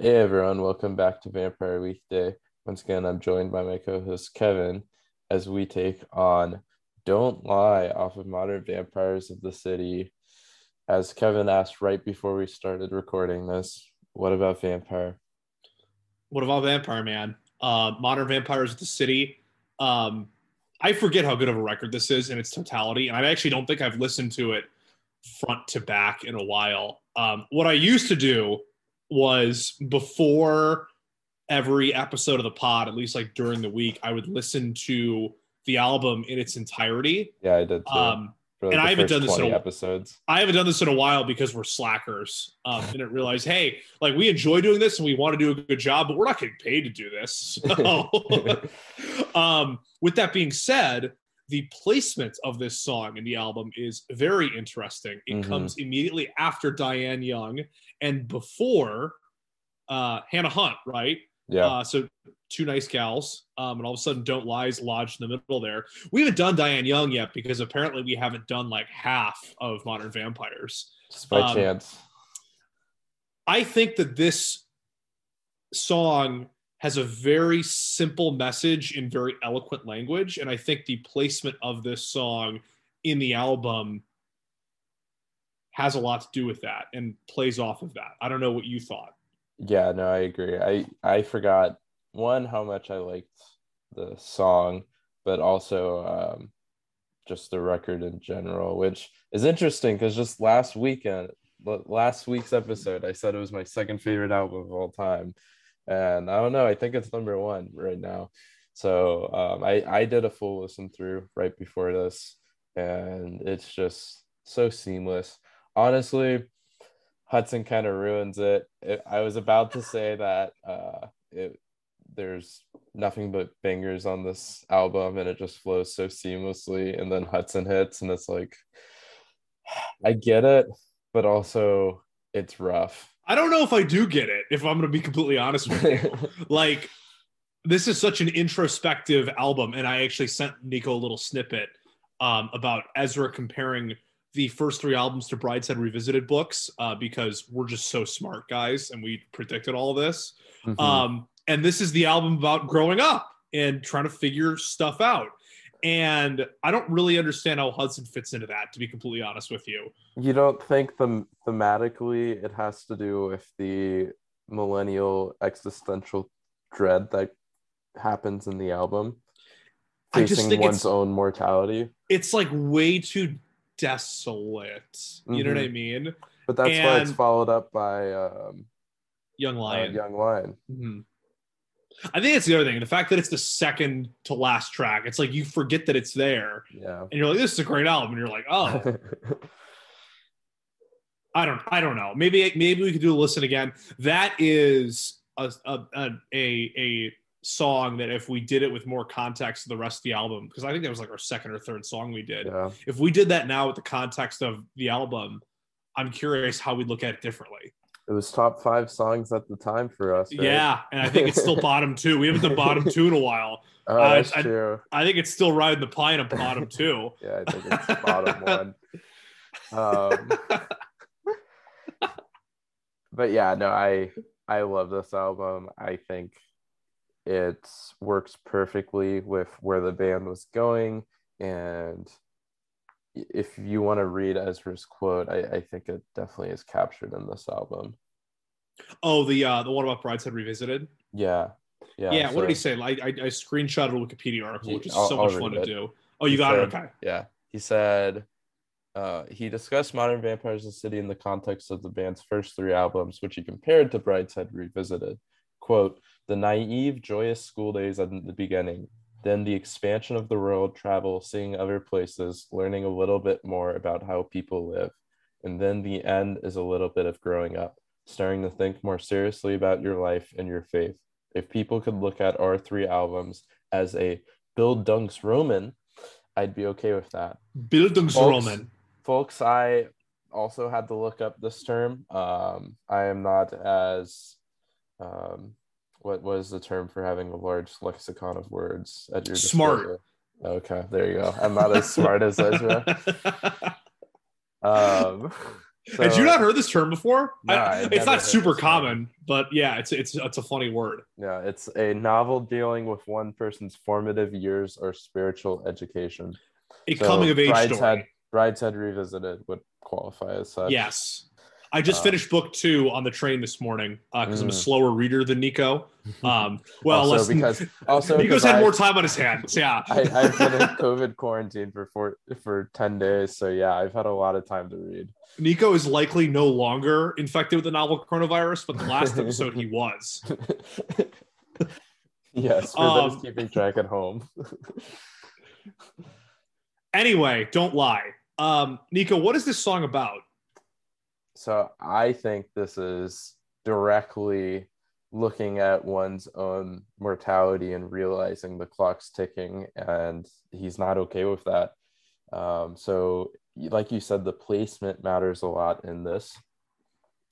Hey everyone, welcome back to Vampire Weekday. Once again, I'm joined by my co-host Kevin as we take on Don't Lie off of Modern Vampires of the City. As Kevin asked right before we started recording this, what about Vampire? What about Vampire Man? Uh, Modern Vampires of the City. Um, I forget how good of a record this is in its totality, and I actually don't think I've listened to it front to back in a while. Um, what I used to do was before every episode of the pod, at least like during the week, I would listen to the album in its entirety. Yeah, I did too. Um, like, and I haven't done this in a- episodes. I haven't done this in a while because we're slackers. Um, didn't realize, hey, like we enjoy doing this and we want to do a good job, but we're not getting paid to do this. So, um, with that being said, the placement of this song in the album is very interesting. It Mhm. comes immediately after Diane Young and before uh, Hannah Hunt, right? Yeah, Uh, so two nice gals, um, and all of a sudden, Don't Lies lodged in the middle there. We haven't done Diane Young yet because apparently we haven't done like half of Modern Vampires. just by um, chance. I think that this song has a very simple message in very eloquent language, and I think the placement of this song in the album has a lot to do with that and plays off of that. I don't know what you thought. Yeah, no, I agree. I I forgot one how much I liked the song, but also um, just the record in general, which is interesting because just last weekend, last week's episode, I said it was my second favorite album of all time, and I don't know, I think it's number one right now. So um, I I did a full listen through right before this, and it's just so seamless. Honestly, Hudson kind of ruins it. it. I was about to say that uh, it there's nothing but bangers on this album, and it just flows so seamlessly. And then Hudson hits, and it's like, I get it, but also it's rough. I don't know if I do get it, if I'm going to be completely honest with you. like this is such an introspective album and i actually sent nico a little snippet um, about ezra comparing the first three albums to brideshead revisited books uh, because we're just so smart guys and we predicted all of this Mhm. um, and this is the album about growing up and trying to figure stuff out and i don't really understand how hudson fits into that to be completely honest with you. You don't think them thematically it has to do with the millennial existential dread that happens in the album? Facing one's own mortality? It's like way too desolate. You know what i mean? But that's why it's followed up by um young uh, lion. Young lion. Mhm. I think it's the other thing. The fact that it's the second to last track, it's like you forget that it's there, yeah and you're like, "This is a great album," and you're like, "Oh, I don't, I don't know. Maybe, maybe we could do a listen again." That is a a a, a, a song that if we did it with more context of the rest of the album, because I think that was like our second or third song we did. yeah If we did that now with the context of the album, I'm curious how we'd look at it differently. It was top five songs at the time for us right? Yeah, and I think it's still bottom two. We haven't done bottom two in a while. oh Uh, that's I- true I think it's still riding the pine on bottom two. yeah i think it's bottom one um but yeah no i i love this album i think it works perfectly with where the band was going and if you want to read ezra's quote I, I think it definitely is captured in this album Oh, the uh, the one about Brideshead Revisited. yeah yeah Yeah, what did he say? Like, I, I screenshotted a Wikipedia article, which is I'll- so I'll much fun to do. Oh, you He got it. Okay. Yeah. He said uh, he discussed Modern Vampires of the City in the context of the band's first three albums, which he compared to Brideshead Revisited. Quote, the naive, joyous school days at the beginning, then the expansion of the world, travel, seeing other places, learning a little bit more about how people live. And then the end is a little bit of growing up, starting to think more seriously about your life and your faith. If people could look at our three albums as a Bildungsroman, I'd be okay with that. Bildungsroman. Folks, I also had to look up this term. Um, I am not as um, what was the term for having a large lexicon of words at your Smart. disposal? Okay, there you go. I'm not as smart as Ezra. Um, So, Had you not heard this term before? No, I- it's not super term. common, but yeah, it's it's it's a funny word. Yeah, it's a novel dealing with one person's formative years or spiritual education. A So, coming of age Brideshead- story. Brideshead Revisited would qualify as such. Yes. I just Uh, finished book two on the train this morning because I'm a Mm. slower reader than Nico. Um, well, also less because also Nico's had I- more time on his hands. Yeah. I, I've been in COVID quarantine for four, for ten days, so yeah, I've had a lot of time to read. Nico is likely no longer infected with the novel coronavirus, but the last episode he was. yes, for Um, those keeping track at home. Anyway, don't lie. Um, Nico, what is this song about? So I think this is directly looking at one's own mortality and realizing the clock's ticking, and he's not okay with that. Um, so, like you said, the placement matters a lot in this,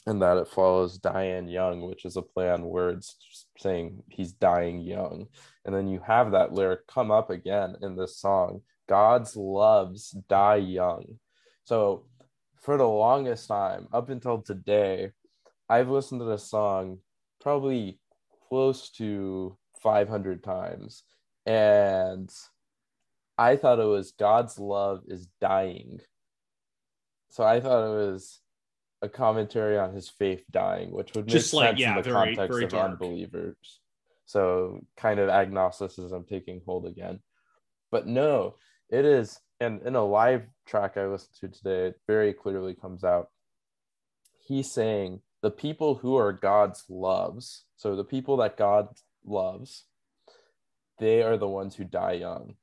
and that it follows Diane Young, which is a play on words, saying he's dying young. And then you have that lyric come up again in this song God's loves die young. So, for the longest time, up until today, I've listened to this song probably close to 500 times. And I thought it was God's love is dying. So I thought it was a commentary on his faith dying, which would make Just like, sense yeah, in the very- context very of unbelievers. So kind of agnosticism taking hold again. But no, it is, and in a live track I listened to today, it very clearly comes out. He's saying the people who are God's loves, so the people that God loves, they are the ones who die young.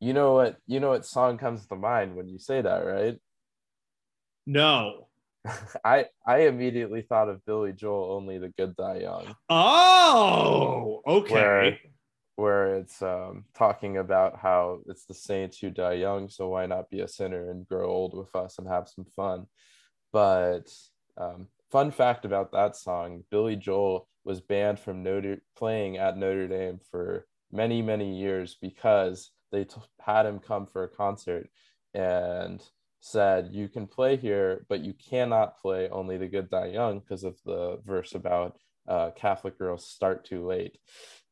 You know what? You know what song comes to mind when you say that, right? No. I I immediately thought of Billy Joel, only the good die young. Oh, okay. Where where it's um, talking about how it's the saints who die young, so why not be a sinner and grow old with us and have some fun? But um, fun fact about that song: Billy Joel was banned from Notre playing at Notre Dame for many many years because they t- had him come for a concert and said you can play here but you cannot play only the good die young because of the verse about uh, catholic girls start too late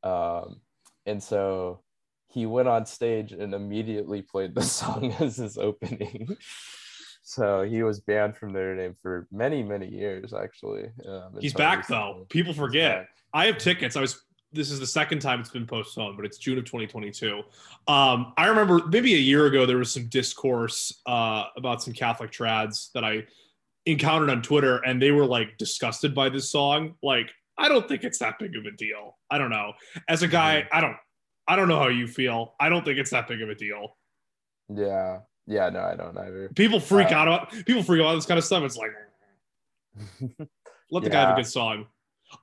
um, and so he went on stage and immediately played the song as his opening so he was banned from Notre Dame for many many years actually um, He's back recently. though. People forget. I have tickets. I was this is the second time it's been postponed, but it's June of 2022. Um, I remember maybe a year ago there was some discourse uh, about some Catholic trads that I encountered on Twitter, and they were like disgusted by this song. Like, I don't think it's that big of a deal. I don't know. As a guy, I don't. I don't know how you feel. I don't think it's that big of a deal. yeah yeah no I don't either People freak Uh, out about people freak out about this kind of stuff. It's like let the guy have a good song.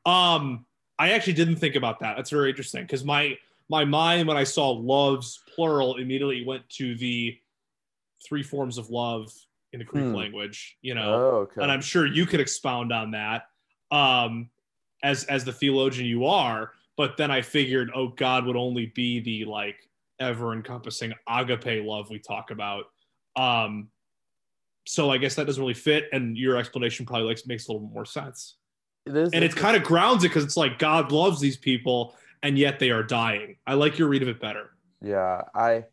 Um, I actually didn't think about that. That's very interesting because my my mind when I saw loves plural immediately went to the three forms of love in the Greek Hmm. language. You know, oh okay and I'm sure you could expound on that um, as as the theologian you are. But then I figured, oh, God would only be the like ever encompassing agape love we talk about. Um, so I guess that doesn't really fit, and your explanation probably like makes a little more sense. it is And it kind of grounds it because it's like God loves these people, and yet they are dying. I like your read of it better. Yeah, I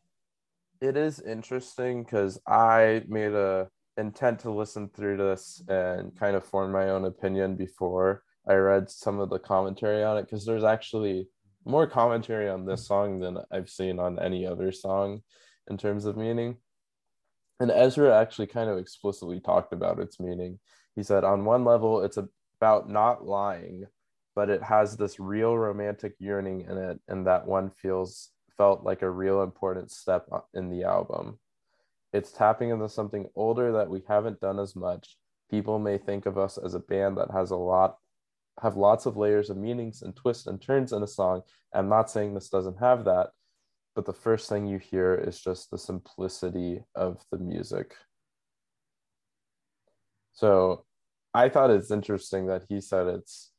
it is interesting because I made a intent to listen through this and kind of form my own opinion before I read some of the commentary on it because there's actually more commentary on this song than I've seen on any other song in terms of meaning. And Ezra actually kind of explicitly talked about its meaning. He said, on one level, it's about not lying, but it has this real romantic yearning in it, and that one feels felt like a real important step in the album. It's tapping into something older that we haven't done as much. People may think of us as a band that has a lot have lots of layers of meanings and twists and turns in a song. I'm not saying this doesn't have that, but the first thing you hear is just the simplicity of the music. So I thought it's interesting that he said it's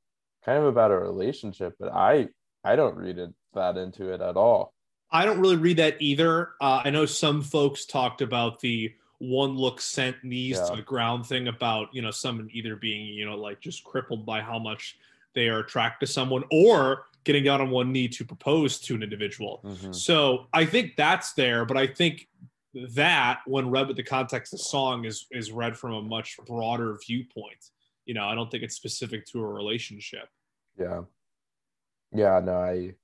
kind of about a relationship, but I I don't read it that into it at all. I don't really read that either. Uh, I know some folks talked about the one look sent knees Yeah. to the ground thing about you know someone either being you know like just crippled by how much they are attracted to someone or getting down on one knee to propose to an individual Mhm. so i think that's there but i think that when read with the context of the song is is read from a much broader viewpoint you know i don't think it's specific to a relationship Yeah. Yeah, no, I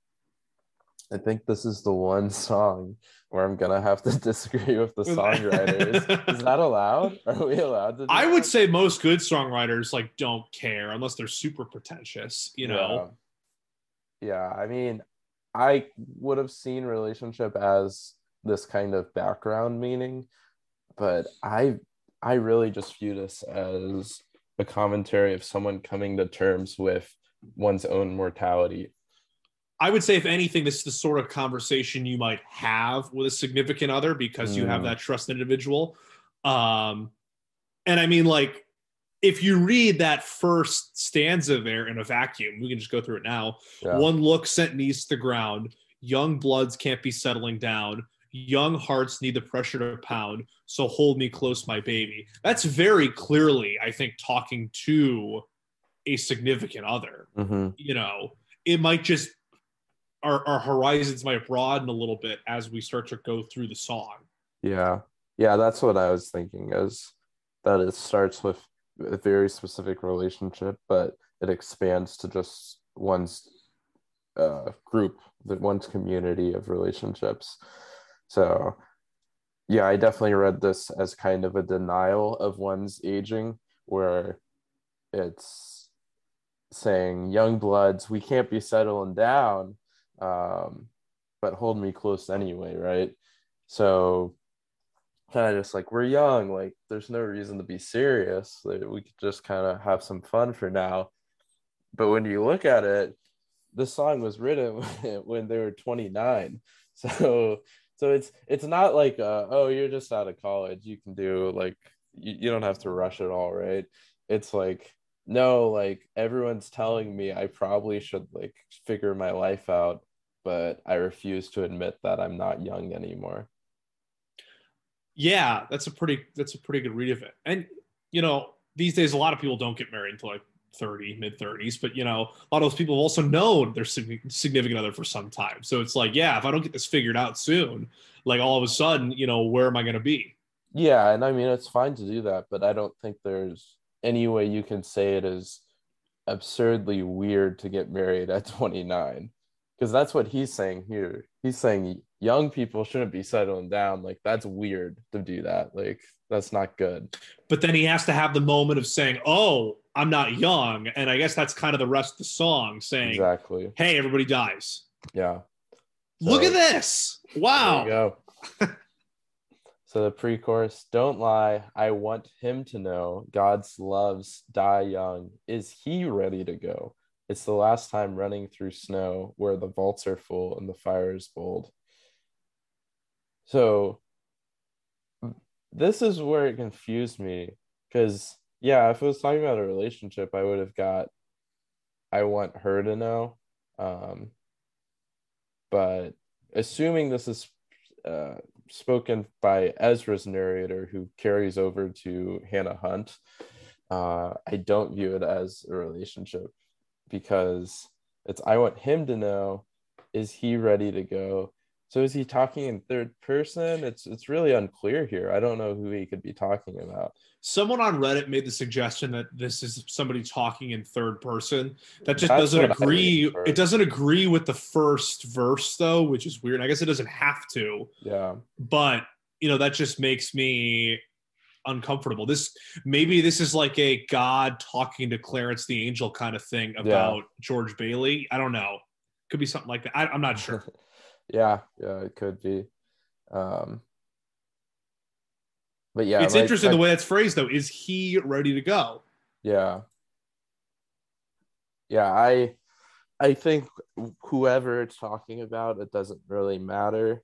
I think this is the one song where I'm gonna have to disagree with the songwriters. is that allowed? Are we allowed to do I would say most good songwriters like don't care unless they're super pretentious, you know. Yeah. Yeah, I mean, I would have seen relationship as this kind of background meaning, but I I really just view this as a commentary of someone coming to terms with one's own mortality. I would say if anything this is the sort of conversation you might have with a significant other because you have Mm. that trusted individual. Um and I mean like if you read that first stanza there in a vacuum, we can just go through it now. Yeah. One look sent knees to the ground. Young bloods can't be settling down. Young hearts need the pressure to pound. So hold me close, my baby. That's very clearly, I think, talking to a significant other. Mhm. You know, it might just our, our horizons might broaden a little bit as we start to go through the song. Yeah. Yeah, that's what I was thinking is that it starts with a very specific relationship, but it expands to just one's uh, group, the one's community of relationships. So, yeah, I definitely read this as kind of a denial of one's aging, where it's saying, young bloods, we can't be settling down, um, but hold me close anyway, right? So, kind of just like we're young, like there's no reason to be serious. Like, we could just kind of have some fun for now. But when you look at it, this song was written when they were 29. So so it's it's not like uh, oh you're just out of college you can do like you, you don't have to rush it all right it's like no like everyone's telling me i probably should like figure my life out but i refuse to admit that i'm not young anymore Yeah, that's a pretty that's a pretty good read of it. And you know, these days a lot of people don't get married until like 30, mid 30s, but you know, a lot of those people have also known their significant other for some time. So it's like, yeah, if I don't get this figured out soon, like all of a sudden, you know, where am I going to be? yeah and i mean it's fine to do that but i don't think there's any way you can say it is absurdly weird to get married at 29 because that's what he's saying here he's saying young people shouldn't be settling down like that's weird to do that like that's not good But then he has to have the moment of saying, "Oh, I'm not young," and I guess that's kind of the rest of the song, saying, exactly "Hey, everybody dies." yeah Look at this! There Wow. go. so the pre-chorus, don't lie. I want him to know God's loves die young. Is he ready to go? It's the last time running through snow where the vaults are full and the fire is bold. So this is where it confused me because yeah, if it was talking about a relationship, I would have got I want her to know. Um, but assuming this is uh, spoken by Ezra's narrator, who carries over to Hannah Hunt, uh, I don't view it as a relationship because it's I want him to know is he ready to go? So is he talking in third person? It's it's really unclear here. I don't know who he could be talking about. Someone on Reddit made the suggestion that this is somebody talking in third person. That just That's doesn't agree. It doesn't agree with the first verse though, which is weird. I guess it doesn't have to, Yeah. but you know that just makes me uncomfortable. This maybe this is like a God talking to Clarence the Angel kind of thing about George Bailey. I don't know. Could be something like that. I, I'm not sure. yeah, yeah, it could be. Um but yeah, it's like- interesting like- the way that's phrased though. Is he ready to go? Yeah. Yeah, I I think whoever it's talking about, it doesn't really matter.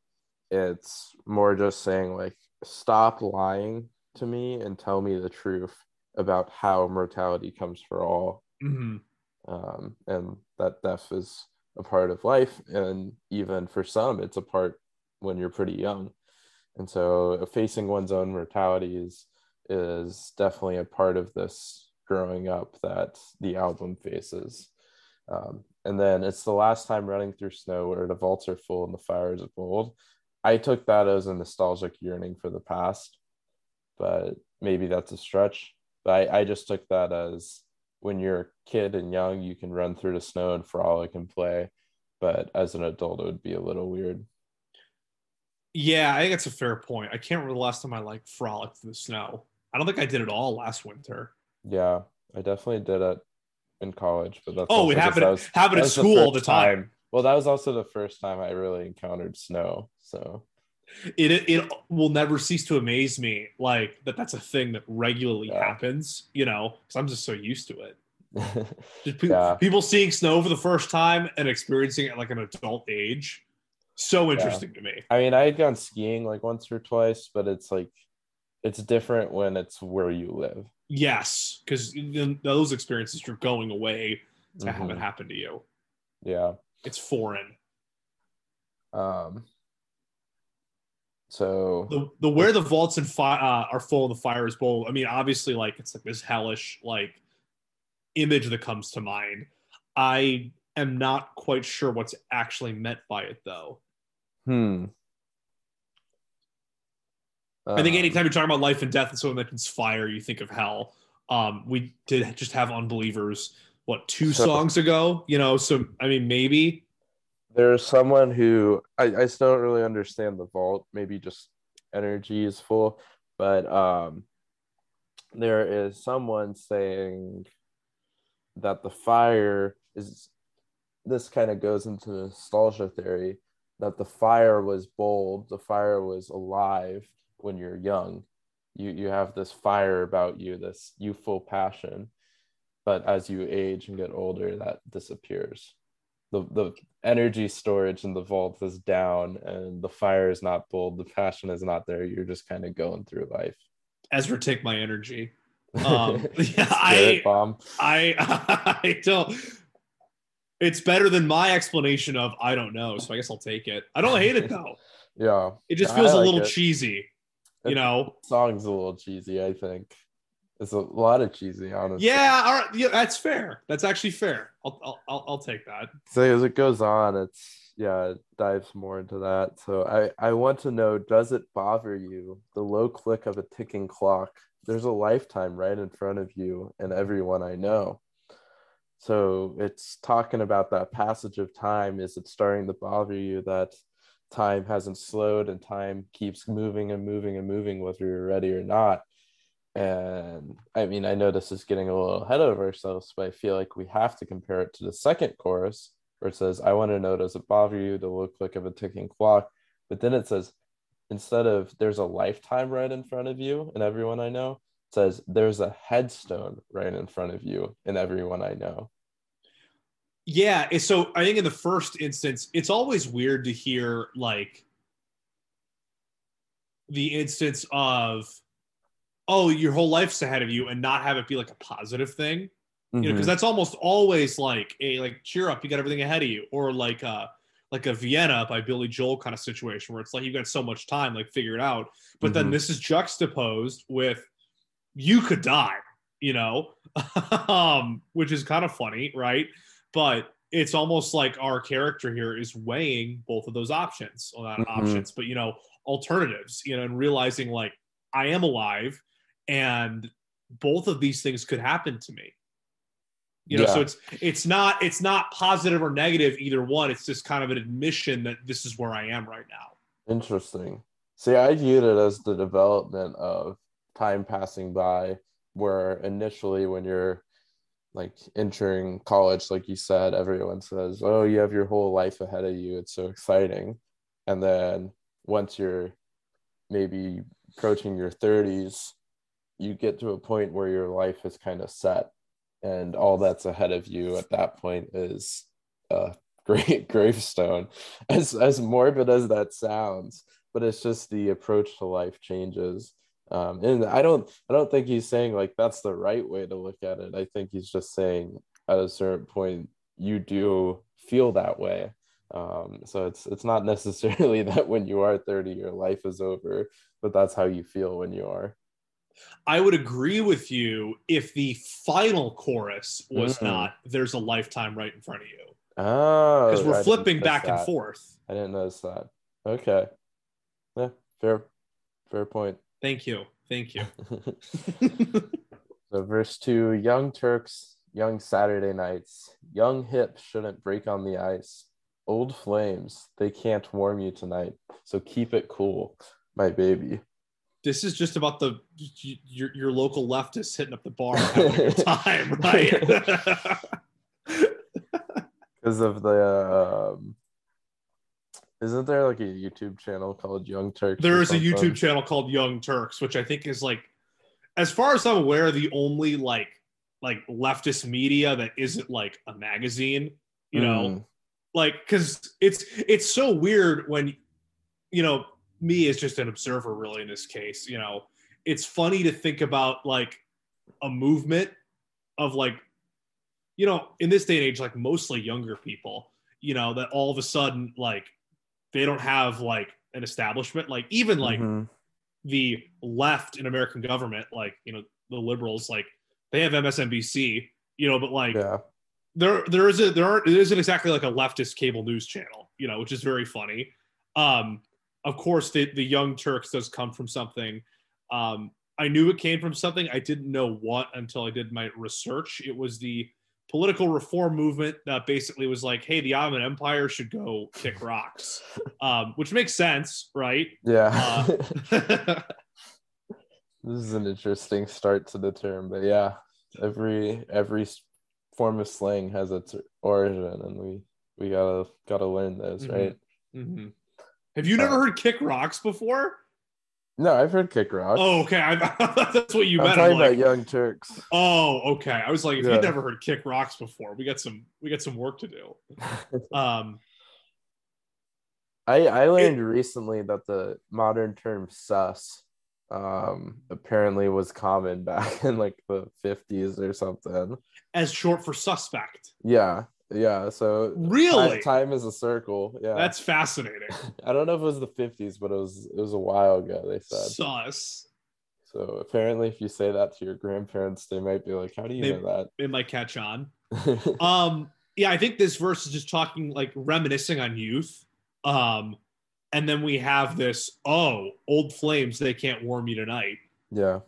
It's more just saying like stop lying to me and tell me the truth about how mortality comes for all. Mhm. Um, and that death is a part of life and even for some it's a part when you're pretty young. and so facing one's own mortality is is definitely a part of this growing up that the album faces um, and then it's the last time running through snow where the vaults are full and the fires are bold i took that as a nostalgic yearning for the past but maybe that's a stretch but i, I just took that as when you're a kid and young you can run through the snow and frolic and play but as an adult it would be a little weird Yeah, I think that's a fair point. I can't remember the last time I like frolicked through the snow. I don't think I did it all last winter. Yeah, I definitely did it in college, but that's Oh, it happened was- happened at school all the first time. Well, that was also the first time I really encountered snow. So It it will never cease to amaze me like that that's a thing that regularly Yeah. happens, you know, cuz I'm just so used to it. Just pe- Yeah. people seeing snow for the first time and experiencing it like an adult age. So interesting to me. I mean, I had gone skiing like once or twice, but it's like it's different when it's where you live. Yes, because those experiences you're going away to have it Mhm. happen to you. Yeah. It's foreign. Um. So the the where the vaults and fi- uh, are full and the fire is bold. I mean, obviously, like it's like this hellish like image that comes to mind. I am not quite sure what's actually meant by it, though. hmm. I think Um, anytime you're talking about life and death and someone mentions fire, you think of hell. Um, we did just have unbelievers what two So- songs ago, you know. So I mean, maybe there's someone who I, I still don't really understand the vault. Maybe just energy is full. But um there is someone saying that the fire is this kind of goes into nostalgia theory that the fire was bold the fire was alive when you're young. You you have this fire about you this youthful passion. But as you age and get older that disappears the the energy storage in the vault is down and the fire is not bold the passion is not there you're just kind of going through life Ezra, take my energy. Um, yeah, I- bomb I I don't. It's better than my explanation of I don't know, so I guess I'll take it. I don't hate it though. yeah It just feels a little it. cheesy, you know. song's a little cheesy i think it's a lot of cheesy honestly Yeah, all right, yeah, that's fair. That's actually fair. I'll I'll, I'll, I'll take that. so as it goes on it's yeah it dives more into that so i i want to know does it bother you the low click of a ticking clock there's a lifetime right in front of you and everyone i know so it's talking about that passage of time is it starting to bother you that time hasn't slowed and time keeps moving and moving and moving whether you're ready or not and I mean, I know this is getting a little ahead of ourselves, but I feel like we have to compare it to the second chorus where it says, I want to know, does it bother you the look like of a ticking clock? But then it says, instead of there's a lifetime right in front of you and everyone I know, it says there's a headstone right in front of you and everyone I know. Yeah, so I think in the first instance, it's always weird to hear like the instance of oh, your whole life's ahead of you and not have it be like a positive thing. you know because that's almost always like a like cheer up you got everything ahead of you or like uh like a vienna by billy joel kind of situation where it's like you've got so much time like figure it out but then Mhm. this is juxtaposed with you could die you know um which is kind of funny right but it's almost like our character here is weighing both of those options well not Mhm. options but you know alternatives you know and realizing like i am alive and both of these things could happen to me you know so it's it's not it's not positive or negative either one it's just kind of an admission that this is where i am right now Interesting. See, I viewed it as the development of time passing by, where initially, when you're like entering college, like you said, everyone says, Oh, you have your whole life ahead of you. It's so exciting. And then once you're maybe approaching your 30s, you get to a point where your life is kind of set, and all that's ahead of you at that point is a great gravestone. As as morbid as that sounds, but it's just the approach to life changes. Um, and I don't I don't think he's saying like that's the right way to look at it. I think he's just saying at a certain point you do feel that way, Um, so it's it's not necessarily that when you are 30, your life is over, but that's how you feel when you are. I would agree with you if the final chorus was Mhm. not "There's a lifetime right in front of you" Oh, because we're didn't flipping back and forth. I didn't notice that. Okay. Yeah, fair fair point. Thank you, thank you. So verse two, young Turks, young Saturday nights, young hips shouldn't break on the ice. Old flames, they can't warm you tonight. So keep it cool, my baby. This is just about the your your local leftists hitting up the bar and having a good time, right? Because of the um isn't there like a YouTube channel called Young Turks? There is a? YouTube channel called Young Turks, which I think is like, as far as I'm aware, the only like like leftist media that isn't like a magazine. You know, Mm, like because it's it's so weird when you know me as just an observer really in this case you know it's funny to think about like a movement of like you know in this day and age like mostly younger people you know that all of a sudden like they don't have like an establishment like even like mhm. the left in american government like you know the liberals like they have msnbc you know but like yeah. there there is a there aren't it isn't exactly like a leftist cable news channel you know which is very funny um of course the the young turks does come from something um i knew it came from something i didn't know what until i did my research it was the political reform movement that basically was like hey the ottoman empire should go kick rocks um which makes sense right Yeah. Uh, this is an interesting start to the term, but yeah, every every form of slang has its origin, and we we gotta gotta learn those, Mhm. right? Mhm. Have you never heard kick rocks before No, I've heard kick Rocks. oh okay I, that's what you I'm meant talking I'm like, about Young Turks. Oh, okay. I was like, if Yeah. you've never heard kick rocks before, we got some we got some work to do. Um, I I learned recently that the modern term sus um apparently was common back in like the 50s or something. as short for suspect. Yeah. Yeah, so Really? ti- time is a circle. Yeah. That's fascinating. I don't know if it was the 50s, but it was it was a while ago, they said. Sus. So apparently if you say that to your grandparents, they might be like, How do you They- know that?" It might catch on. Um, yeah, I think this verse is just talking like reminiscing on youth. Um, and then we have this, oh, old flames, they can't warm you tonight. yeah.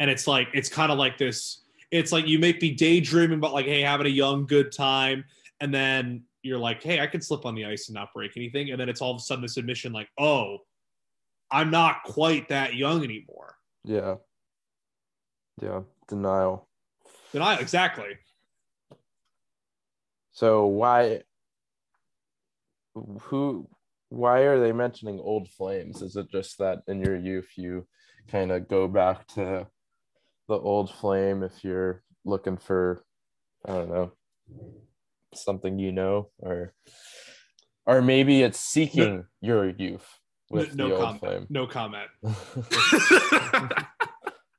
and it's like it's kind of like this it's like you make me daydreaming about like hey having a young good time and then you're like hey i can slip on the ice and not break anything and then it's all of a sudden this admission like oh i'm not quite that young anymore Yeah. Yeah. Denial. Denial, exactly So why who why are they mentioning old flames? Is it just that in your youth you kind of go back to the old flame if you're looking for I don't know something you know or or maybe it's seeking your youth with no the old comment flame. no comment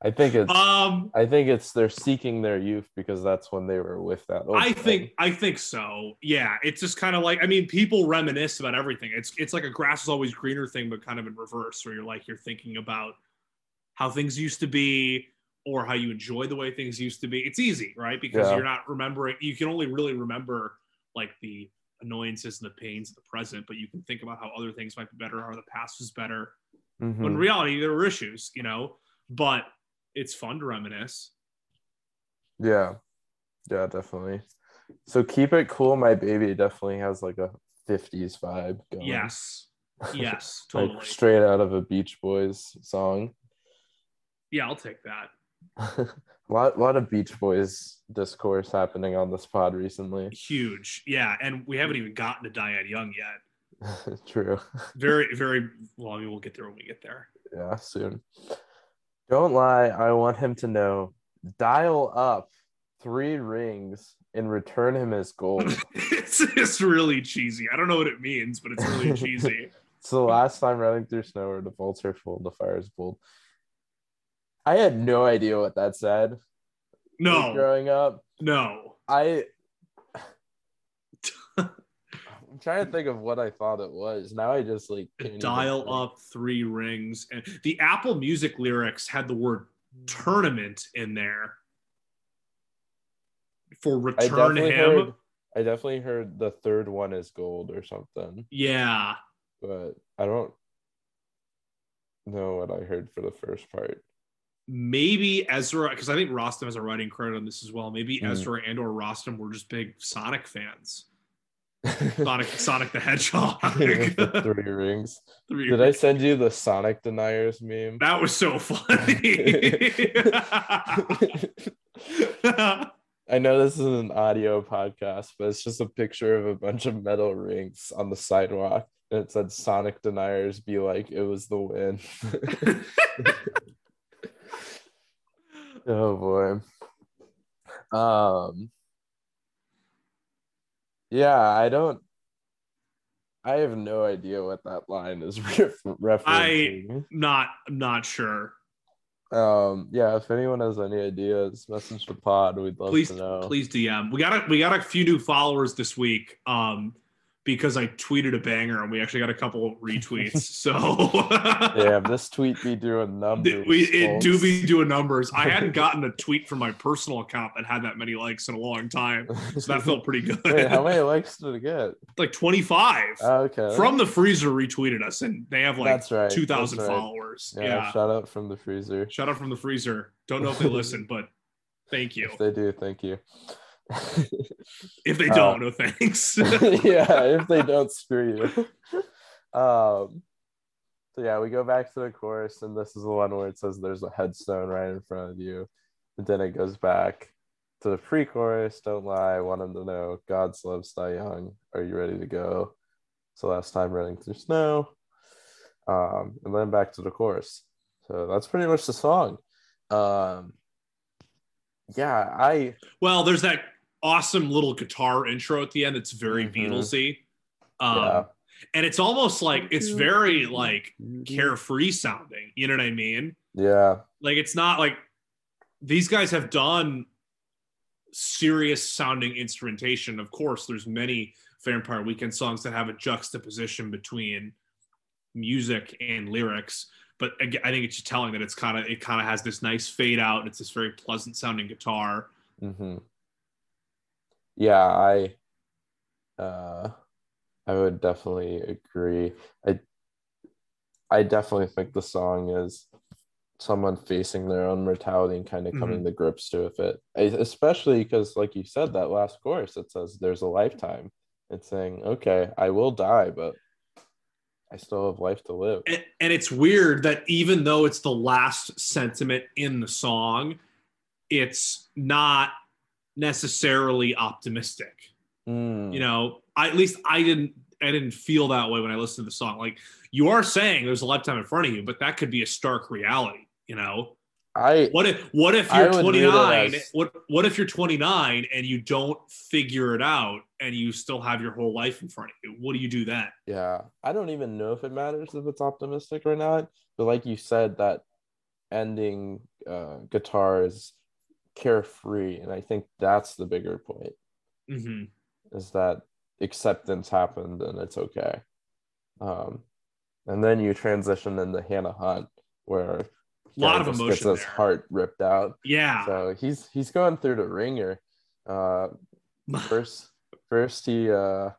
I think it's um I think it's they're seeking their youth because that's when they were with that old I flame. think I think so. Yeah, it's just kind of like I mean, people reminisce about everything. It's it's like a grass is always greener thing, but kind of in reverse, where you're like you're thinking about how things used to be or how you enjoy the way things used to be. It's easy, right? Because Yeah. you're not remembering. You can only really remember like the annoyances and the pains of the present, but you can think about how other things might be better, how the past was better. Mhm. When in reality, there were issues, you know. But it's fun to reminisce. Yeah. Yeah, definitely. So keep it cool, my baby definitely has like a 50s vibe going. Yes, yes, like totally. straight out of a Beach Boys song. Yeah, I'll take that. A lot, lot of Beach Boys discourse happening on this pod recently. Huge. Yeah. And we haven't even gotten to Diane Young yet. True. Very, very well, I mean, we'll get there when we get there. Yeah, soon. Don't lie. I want him to know. Dial up three rings and return him his gold. it's, it's really cheesy. I don't know what it means, but it's really cheesy. It's the last time running through snow where the bolts are full, the fire is bold. I had no idea what that said. like, No, growing up, no. I I'm trying to think of what I thought it was. Now I just like dial up three rings, and the Apple Music lyrics had the word tournament in there for return him. Heard, I definitely heard the third one is gold or something. Yeah, but I don't know what I heard for the first part. Maybe Ezra, because I think Rostam has a writing credit on this as well. Maybe mm. Ezra and or Rostam were just big Sonic fans. Sonic Sonic the Hedgehog. the three rings. Three Did rings. I send you the Sonic deniers meme? That was so funny. I know this is an audio podcast, but it's just a picture of a bunch of metal rings on the sidewalk. And it said Sonic deniers be like it was the win. Oh boy. Um yeah, I don't. I have no idea what that line is referencing. I'm not not sure. Um, yeah, if anyone has any ideas, message the pod. We'd love please, to know. Please DM. We got a we got a few new followers this week. Um, because I tweeted a banger and we actually got a couple retweets. So yeah, this tweet be doing numbers. We it do be doing numbers. I hadn't gotten a tweet from my personal account that had that many likes in a long time, so that felt pretty good. Wait, how many likes did it get? Like twenty five. Oh, okay. From the freezer retweeted us, and they have like That's right. two thousand right. followers. Yeah, yeah. Shout out from the freezer. Shout out from the freezer. Don't know if they listen, but thank you. If they do, thank you if they don't, uh, no thanks. yeah, if they don't, screw you. Um, so yeah, we go back to the chorus, and this is the one where it says there's a headstone right in front of you. And then it goes back to the pre-chorus. Don't lie, want them to know God's loves die young. Are you ready to go? So last time running through snow. Um, and then back to the chorus. So that's pretty much the song. Um, yeah, I well, there's that awesome little guitar intro at the end. It's very mm-hmm. Beatlesy. Um, yeah. And it's almost like it's very like carefree sounding. You know what I mean? Yeah. Like it's not like these guys have done serious sounding instrumentation. Of course, there's many Vampire Weekend songs that have a juxtaposition between music and lyrics. But I think it's just telling that it's kind of it kind of has this nice fade out. And it's this very pleasant sounding guitar. Mm-hmm yeah, I uh I would definitely agree. I I definitely think the song is someone facing their own mortality and kind of coming mm-hmm. to grips to with it. Especially because, like you said, that last chorus it says there's a lifetime. It's saying, okay, I will die, but I still have life to live. And, and it's weird that even though it's the last sentiment in the song, it's not necessarily optimistic. Mm. You know, I, at least I didn't I didn't feel that way when I listened to the song. Like you are saying there's a lifetime in front of you, but that could be a stark reality, you know. I what if what if you're 29 as... what what if you're 29 and you don't figure it out and you still have your whole life in front of you what do you do then yeah i don't even know if it matters if it's optimistic or not but like you said that ending uh, guitar is carefree and i think that's the bigger point mm-hmm. is that acceptance happened and it's okay um and then you transition into hannah hunt where a lot of emotion gets his there. heart ripped out yeah so he's he's going through the wringer uh first first he uh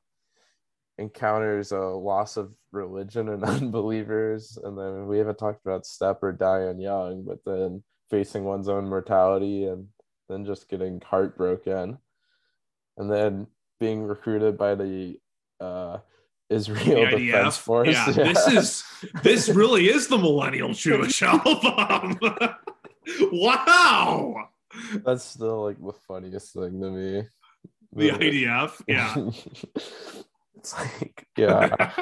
encounters a loss of religion and unbelievers and then we haven't talked about step or dying young but then facing one's own mortality and then just getting heartbroken and then being recruited by the uh, Israel the Defense Force. Yeah, yeah, this is this really is the millennial Jewish album. wow. That's still like the funniest thing to me. The IDF, yeah. it's like, yeah,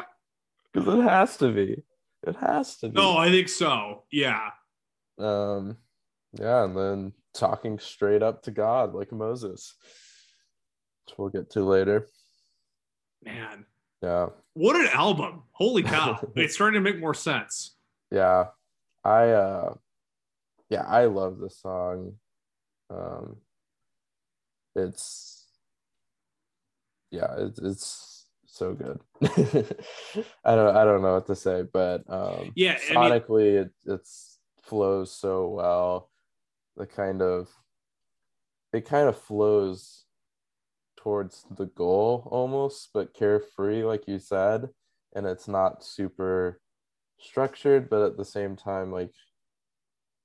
because it has to be. It has to be. No, I think so. Yeah. Um, yeah, and then talking straight up to God like Moses, which we'll get to later. Man. Yeah. What an album. Holy cow. it's starting to make more sense. Yeah. I uh yeah, I love this song. Um it's yeah, it's it's so good. I don't I don't know what to say, but um Yeah, I mean- sonically it it's flows so well. The kind of it kind of flows towards the goal almost, but carefree, like you said, and it's not super structured, but at the same time, like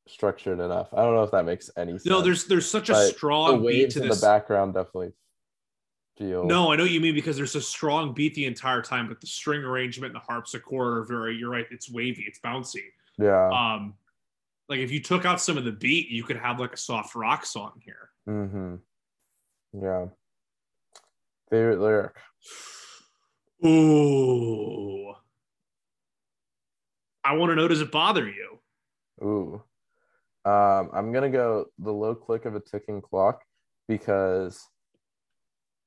structured enough. I don't know if that makes any sense. No, there's there's such a But strong beat to this. the background definitely feel No, I know what you mean because there's a strong beat the entire time, but the string arrangement and the harpsichord are very. You're right. It's wavy. It's bouncy. yeah. Um, like if you took out some of the beat, you could have like a soft rock song here. Mm-hmm. Yeah. Favorite lyric. Ooh. I want to know. Does it bother you? Ooh. Um, I'm gonna go the low click of a ticking clock because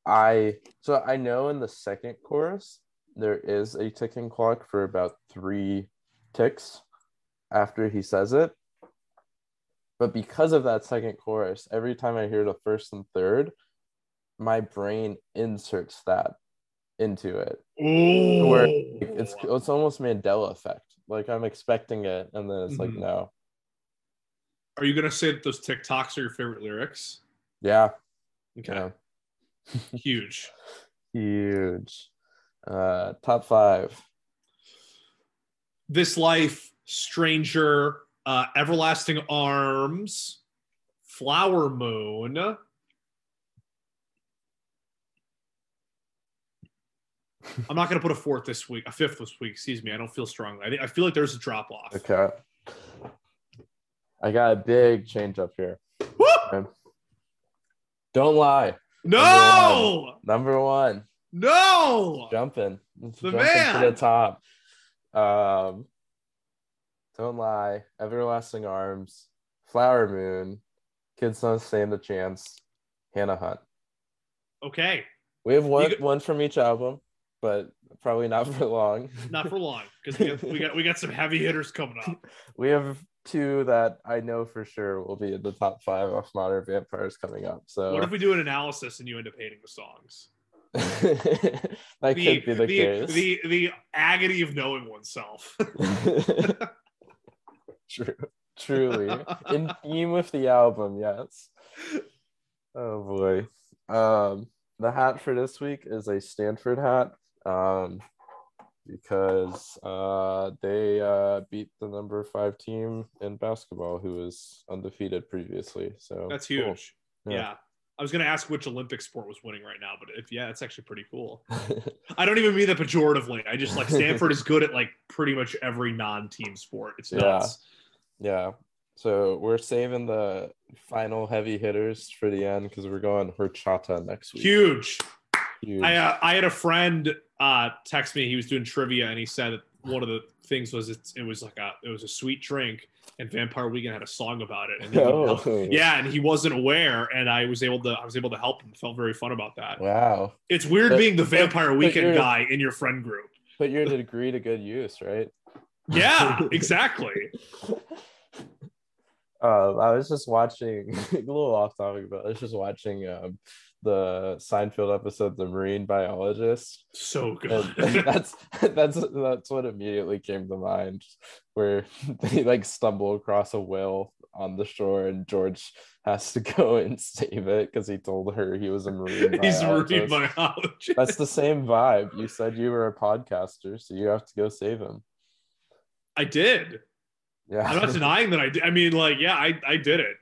I so I know in the second chorus there is a ticking clock for about three ticks after he says it. But because of that second chorus, every time I hear the first and third, my brain inserts that into it. Ooh. where it's it's almost Mandela effect. Like I'm expecting it, and then it's like Mhm. no, Are you gonna say that those TikToks are your favorite lyrics? yeah, Okay. yeah, Huge. huge. Uh, top five. This life, stranger, uh, everlasting arms, flower moon. I'm not gonna put a fourth this week, a fifth this week. Excuse me. I don't feel strongly. I, think I feel like there's a drop off. Okay, I got a big change up here. Okay. Don't lie. No, Number one, no. jumping, The jump man! to the top. Um, don't lie. Everlasting arms, flower moon, kids don't stand a chance. Hannah Hunt. Okay, We have one go- one from each album, but probably not for long. not for long because we got, we got we got some heavy hitters coming up. we have two that I know for sure will be in the top five of Modern Vampires coming up. So What if we do an analysis and you end up hating the songs? that The, could be the, the, case. the the agony of knowing oneself. True, truly in theme with the album. Yes. Oh boy. Um, the hat for this week is a Stanford hat. Um, because uh they uh beat the number five team in basketball who was undefeated previously. So That's cool. huge. Yeah. Yeah. I was gonna ask which Olympic sport was winning right now, but if yeah, it's actually pretty cool. I don't even mean that pejoratively. I just like Stanford is good at like pretty much every non-team sport. It's Yeah. nuts. Yeah. So we're saving the final heavy hitters for the end because we're going horchata next week. Huge. Huge. I uh, I had a friend uh text me. He was doing trivia and he said one of the things was it, it was like a it was a sweet drink and Vampire Weekend had a song about it. And oh, yeah, and he wasn't aware, and I was able to I was able to help him. Felt very fun about that. Wow. It's weird But- being the Vampire but Weekend you're- guy in your friend group. Put your degree to good use, right? Yeah, exactly. Um, I was just watching a little off topic, but I was just watching um, the Seinfeld episode, The Marine Biologist. So good. That's that's that's what immediately came to mind, where they like stumble across a whale on the shore, and George has to go and save it because he told her he was a marine He's a marine biologist. biologist. That's the same vibe. You said you were a podcaster, so you have to go save him. I did. Yeah, I'm not denying that I did. I mean, like, yeah, I, I did it.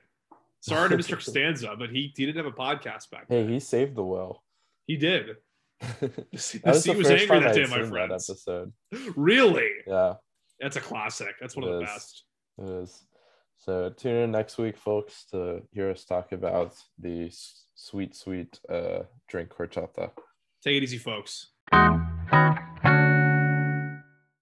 Sorry to Mr. Costanza, but he, he didn't have a podcast back then. hey, he saved the whale. He did. that The sea was the sea was angry that day, my that episode. Really? Yeah, That's a classic. That's one It of the is. best. it is. So tune in next week, folks, to hear us talk about the sweet, sweet uh, drink horchata. Take it easy, folks.